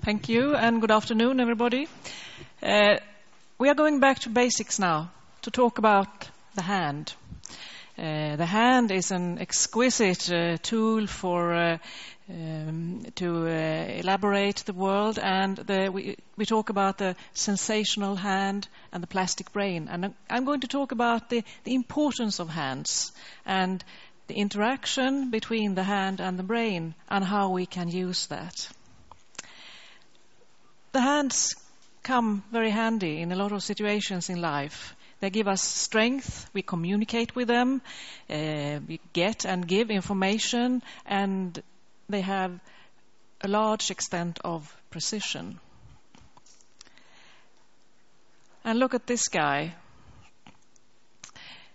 Thank you, and good afternoon, everybody. Uh, we are going back to basics now to talk about the hand. Uh, the hand is an exquisite uh, tool for uh, um, to uh, elaborate the world, and the, we, we talk about the sensational hand and the plastic brain. And I'm going to talk about the, the importance of hands and the interaction between the hand and the brain and how we can use that. The hands come very handy in a lot of situations in life. They give us strength, we communicate with them, uh, we get and give information, and they have a large extent of precision. And look at this guy.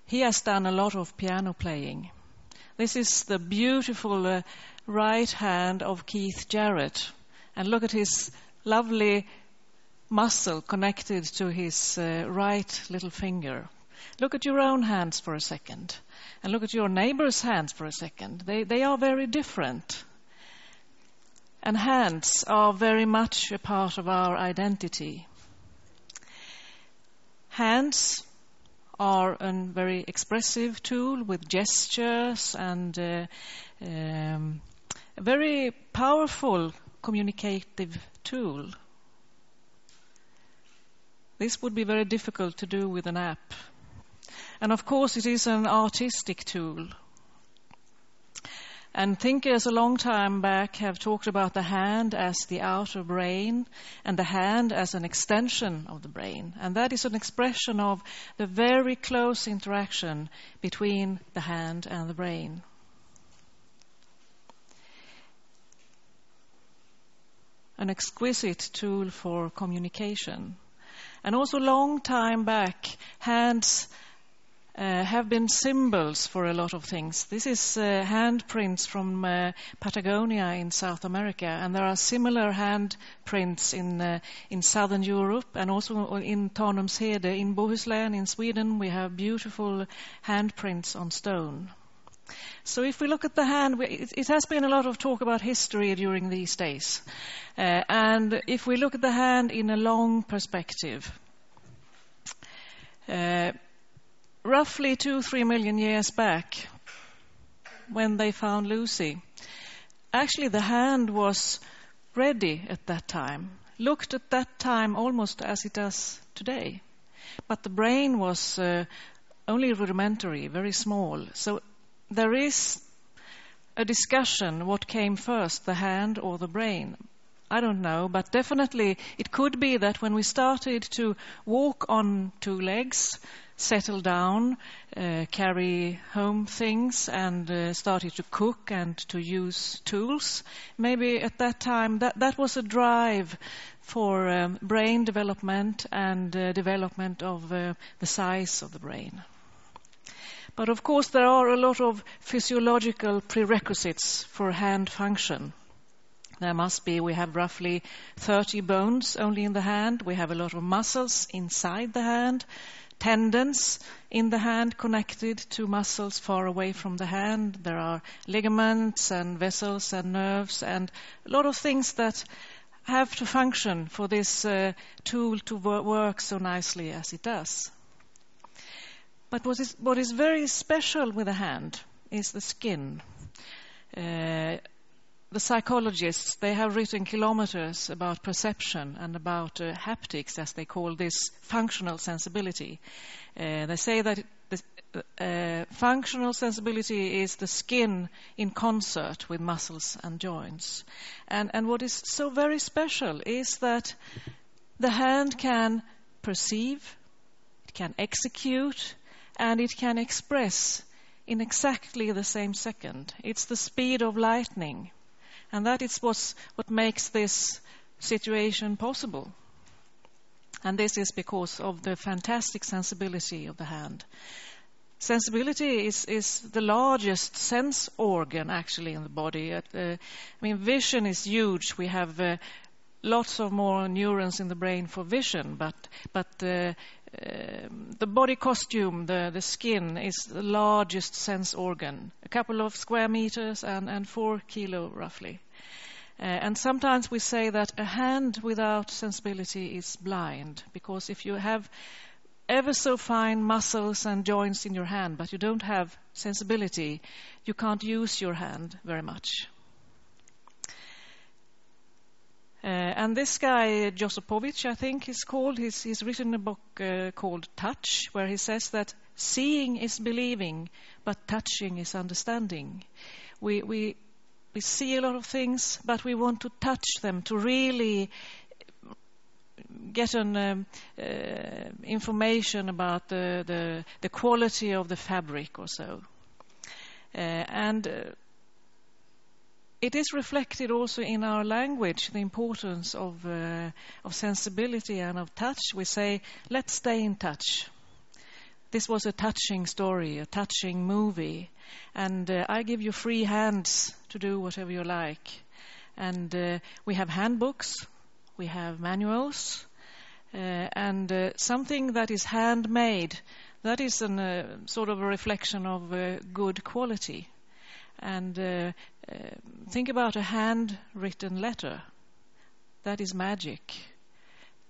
He has done a lot of piano playing. This is the beautiful uh, right hand of Keith Jarrett. And look at his lovely muscle connected to his uh, right little finger. Look at your own hands for a second. And look at your neighbor's hands for a second. They, they are very different. And hands are very much a part of our identity. Hands are a very expressive tool with gestures and uh, um, a very powerful communicative tool. This would be very difficult to do with an app. And of course, it is an artistic tool. And thinkers a long time back have talked about the hand as the outer brain and the hand as an extension of the brain. And that is an expression of the very close interaction between the hand and the brain. An exquisite tool for communication. And also long time back, hands uh, have been symbols for a lot of things. This is uh, handprints from uh, Patagonia in South America, and there are similar handprints in uh, in southern Europe and also in Tanumshede in Bohuslän in Sweden. We have beautiful handprints on stone. So if we look at the hand, it, has been a lot of talk about history during these days. Uh, and if we look at the hand in a long perspective, uh, roughly two, three million years back, when they found Lucy, actually the hand was ready at that time, looked at that time almost as it does today. But the brain was uh, only rudimentary, very small. So there is a discussion what came first, the hand or the brain. I don't know, but definitely it could be that when we started to walk on two legs, settle down, uh, carry home things, and uh, started to cook and to use tools. Maybe at that time that, that was a drive for um, brain development and uh, development of uh, the size of the brain. But of course, there are a lot of physiological prerequisites for hand function. There must be, we have roughly 30 bones only in the hand. We have a lot of muscles inside the hand tendons in the hand connected to muscles far away from the hand. There are ligaments and vessels and nerves and a lot of things that have to function for this uh, tool to work so nicely as it does. But what is, what is very special with the hand is the skin. Uh, the psychologists, they have written kilometers about perception and about uh, haptics, as they call this functional sensibility. Uh, they say that the, uh, functional sensibility is the skin in concert with muscles and joints. And, and what is so very special is that the hand can perceive, it can execute, and it can express in exactly the same second. It's the speed of lightning. And that is what's, what makes this situation possible. And this is because of the fantastic sensibility of the hand. Sensibility is, is the largest sense organ actually in the body. Uh, I mean, vision is huge. We have uh, lots of more neurons in the brain for vision, but but uh, the body costume, the the skin, is the largest sense organ. A couple of square meters and and four kilo roughly. Uh, and sometimes we say that a hand without sensibility is blind, because if you have ever so fine muscles and joints in your hand, but you don't have sensibility, you can't use your hand very much. Uh, and this guy, Josipovic, I think he's called, he's, he's written a book uh, called Touch, where he says that seeing is believing, but touching is understanding. We, we we see a lot of things, but we want to touch them to really get an um, uh, information about the, the, the quality of the fabric or so. Uh, and uh, it is reflected also in our language, the importance of, uh, of sensibility and of touch. We say, let's stay in touch. This was a touching story, a touching movie, and uh, I give you free hands to do whatever you like. And uh, we have handbooks, we have manuals, uh, and uh, something that is handmade, that is a uh, sort of a reflection of good quality. And uh, uh, think about a handwritten letter. That is magic.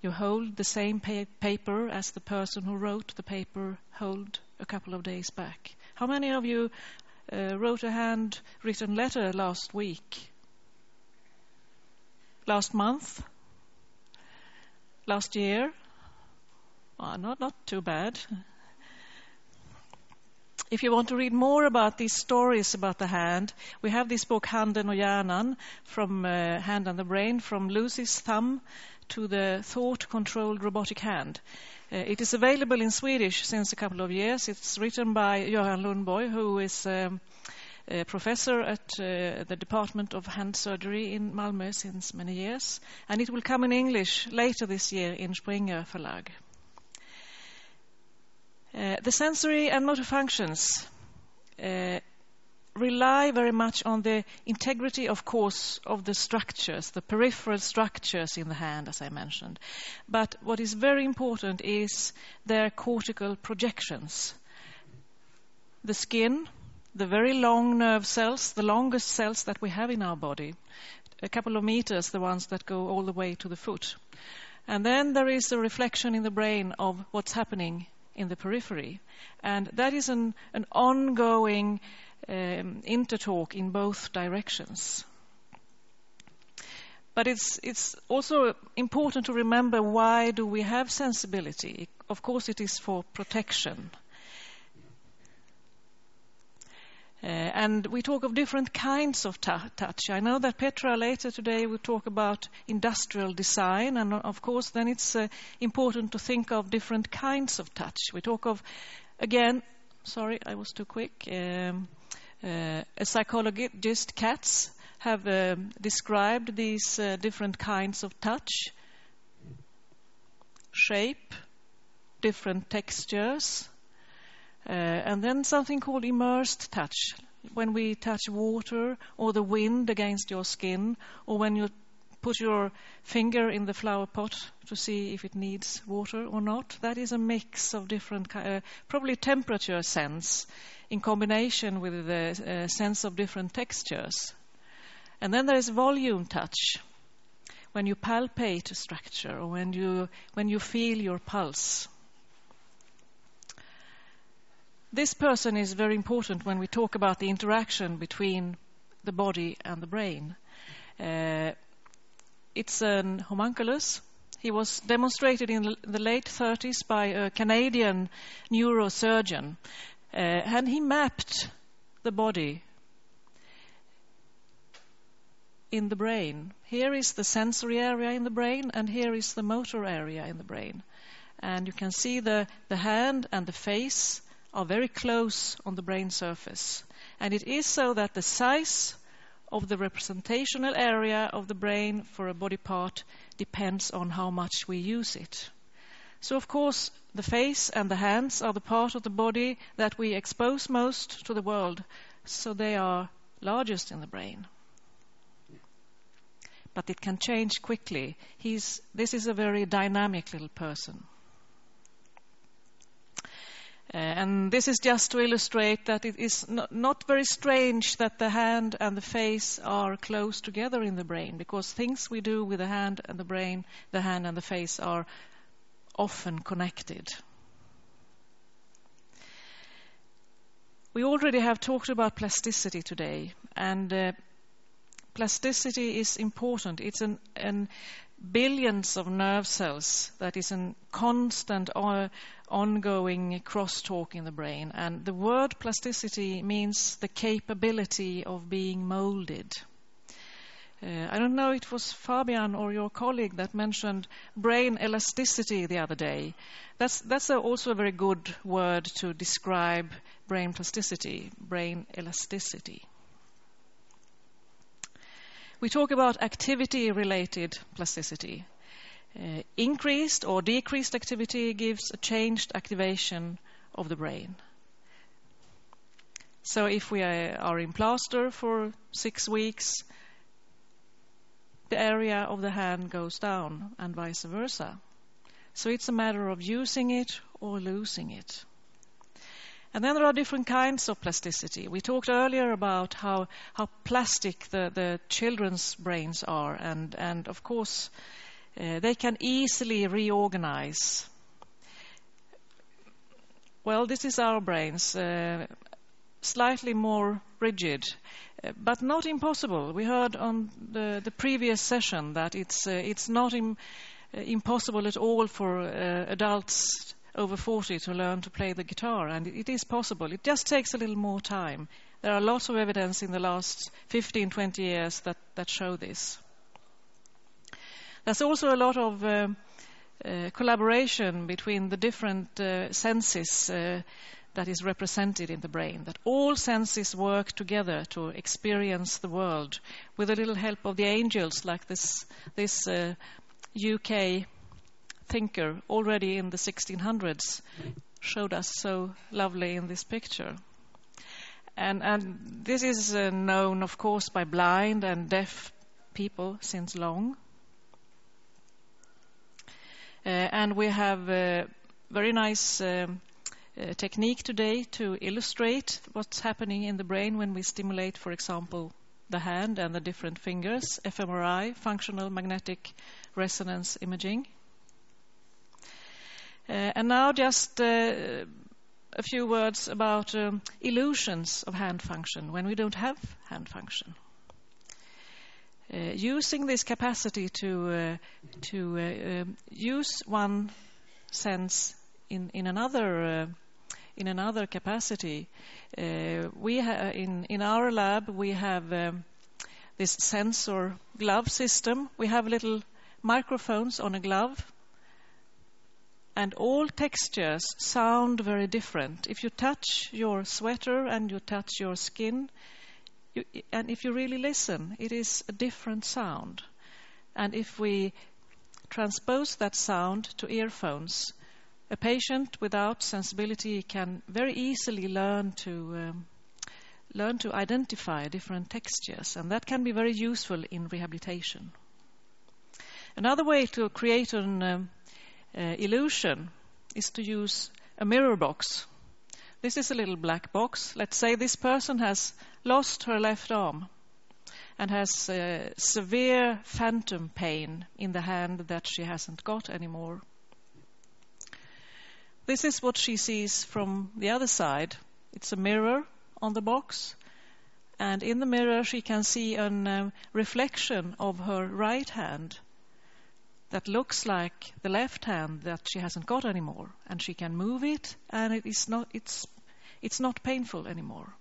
You hold the same pa- paper as the person who wrote the paper hold a couple of days back. How many of you uh, wrote a handwritten letter last week? Last month? Last year? Oh, not, not too bad. If you want to read more about these stories about the hand, we have this book Handen och hjärnan from uh, Hand and the Brain, from Lucy's thumb to the thought-controlled robotic hand. Uh, it is available in Swedish since a couple of years. It's written by Göran Lundborg, who is um, a professor at uh, the Department of Hand Surgery in Malmö since many years. And it will come in English later this year in Springer Verlag. Uh, the sensory and motor functions uh, rely very much on the integrity, of course, of the structures, the peripheral structures in the hand, as I mentioned. But what is very important is their cortical projections. The skin, the very long nerve cells, the longest cells that we have in our body, a couple of meters, the ones that go all the way to the foot. And then there is a reflection in the brain of what's happening in the periphery. And that is an, an ongoing um, intertalk in both directions. But it's, it's also important to remember why do we have sensibility? Of course, it is for protection. Uh, and we talk of different kinds of touch. I know that Petra later today will talk about industrial design, and of course, then it's uh, important to think of different kinds of touch. We talk of, again, sorry, I was too quick. Um, uh, a psychologist, Katz, have uh, described these uh, different kinds of touch, shape, different textures, and then something called immersed touch, when we touch water or the wind against your skin, or when you put your finger in the flower pot to see if it needs water or not. That is a mix of different, uh, probably temperature sense in combination with the uh, sense of different textures. And then there is volume touch, when you palpate a structure or when you, when you feel your pulse. This person is very important when we talk about the interaction between the body and the brain. Uh, it's an homunculus. He was demonstrated in the late 30s by a Canadian neurosurgeon, uh, and he mapped the body in the brain. Here is the sensory area in the brain, and here is the motor area in the brain. And you can see the, the hand and the face are very close on the brain surface. And it is so that the size of the representational area of the brain for a body part depends on how much we use it. So, of course, the face and the hands are the part of the body that we expose most to the world, so they are largest in the brain. But it can change quickly. He's, this is a very dynamic little person. Uh, and this is just to illustrate that it is not, not, very strange that the hand and the face are close together in the brain, because things we do with the hand and the brain, the hand and the face are often connected. We already have talked about plasticity today, and uh, plasticity is important. It's an, an billions of nerve cells that is a constant uh, ongoing crosstalk in the brain. And the word plasticity means the capability of being molded. Uh, I don't know, if it was Fabian or your colleague that mentioned brain elasticity the other day. That's, that's a, also a very good word to describe brain plasticity, brain elasticity. We talk about activity-related plasticity. Uh, increased or decreased activity gives a changed activation of the brain. So if we are in plaster for six weeks, the area of the hand goes down and vice versa. So it's a matter of using it or losing it. And then there are different kinds of plasticity. We talked earlier about how, how plastic the, the children's brains are, and, and of course, uh, they can easily reorganize. Well, this is our brains, uh, slightly more rigid, uh, but not impossible. We heard on the, the previous session that it's, uh, it's not Im- uh, impossible at all for uh, adults over 40 to learn to play the guitar, and it is possible. It just takes a little more time. There are lots of evidence in the last 15, 20 years that, that show this. There's also a lot of uh, uh, collaboration between the different uh, senses uh, that is represented in the brain, that all senses work together to experience the world with a little help of the angels, like this, this UK uh, thinker already in the 1600s showed us so lovely in this picture. And, and this is uh, known, of course, by blind and deaf people since long. Uh, and we have a very nice um, uh, technique today to illustrate what's happening in the brain when we stimulate, for example, the hand and the different fingers, fMRI, functional magnetic resonance imaging. Uh, and now just uh, a few words about um, illusions of hand function when we don't have hand function. Uh, using this capacity to uh, to uh, um, use one sense in in another uh, in another capacity, we in in our lab we have um, this sensor glove system. We have little microphones on a glove and all textures sound very different. If you touch your sweater and you touch your skin, you, and if you really listen, it is a different sound. And if we transpose that sound to earphones, a patient without sensibility can very easily learn to um, learn to identify different textures, and that can be very useful in rehabilitation. Another way to create an um, uh, illusion is to use a mirror box. This is a little black box. Let's say this person has lost her left arm and has uh, severe phantom pain in the hand that she hasn't got anymore. This is what she sees from the other side. It's a mirror on the box, and in the mirror she can see a uh, reflection of her right hand that looks like the left hand that she hasn't got anymore, and she can move it, and it is not it's it's not painful anymore.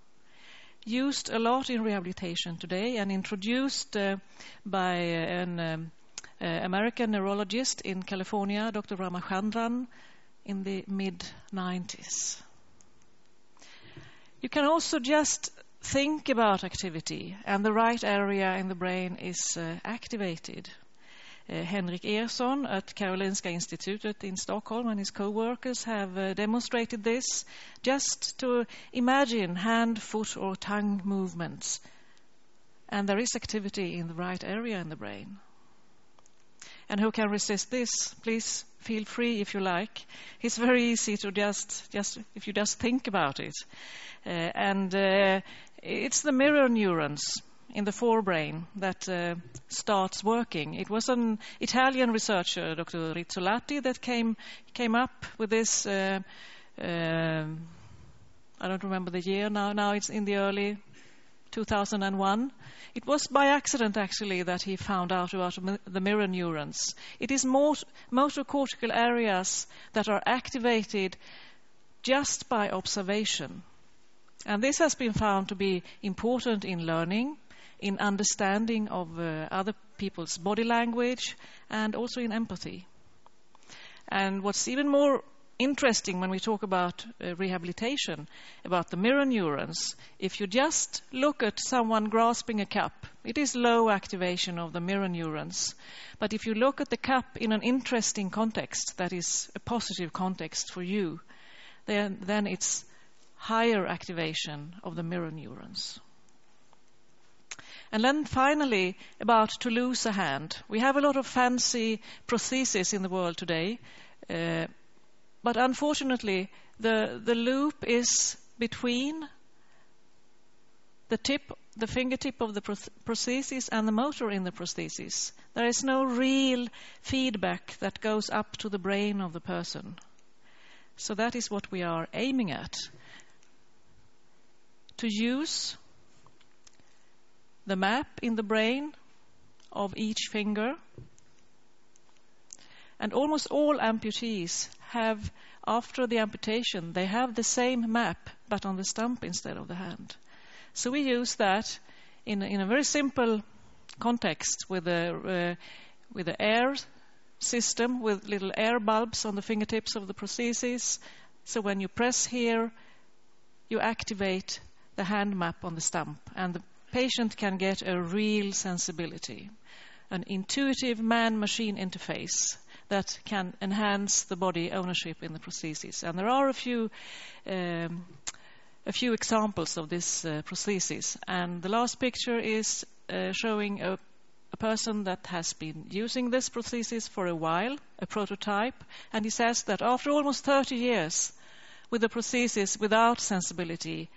Used a lot in rehabilitation today, and introduced uh, by an um, uh, American neurologist in California, Dr. Ramachandran, in the mid 90s. You can also just think about activity, and the right area in the brain is uh, activated uh, Henrik Ehrsson at Karolinska Institutet in Stockholm and his co-workers have uh, demonstrated this just to imagine hand, foot or tongue movements. And there is activity in the right area in the brain. And who can resist this? Please feel free if you like. It's very easy to just, just if you just think about it. Uh, and uh, it's the mirror neurons in the forebrain that uh, starts working. It was an Italian researcher, Dr. Rizzolatti, that came came up with this. Uh, uh, I don't remember the year now. Now it's in the early 2001. It was by accident, actually, that he found out about the mirror neurons. It is motor cortical areas that are activated just by observation. And this has been found to be important in learning, in understanding of uh, other people's body language, and also in empathy. And what's even more interesting when we talk about uh, rehabilitation, about the mirror neurons. If you just look at someone grasping a cup, it is low activation of the mirror neurons. But if you look at the cup in an interesting context, that is a positive context for you, then, then it's higher activation of the mirror neurons. And then finally, about to lose a hand. We have a lot of fancy prostheses in the world today. Uh, but unfortunately, the, the loop is between the tip, the fingertip of the prosthesis and the motor in the prosthesis. There is no real feedback that goes up to the brain of the person. So that is what we are aiming at. To use the map in the brain of each finger. And almost all amputees have, after the amputation, they have the same map, but on the stump instead of the hand. So we use that in, in a very simple context with a, uh, with the air system with little air bulbs on the fingertips of the prosthesis. So when you press here, you activate the hand map on the stump, and the patient can get a real sensibility, an intuitive man machine interface that can enhance the body ownership in the prosthesis. And there are a few um, a few examples of this uh, prosthesis. And the last picture is uh, showing a, a, person that has been using this prosthesis for a while, a prototype, and he says that after almost 30 years with the prosthesis without sensibility,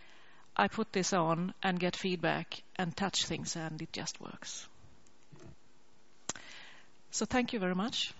I put this on and get feedback and touch things, and it just works. So thank you very much.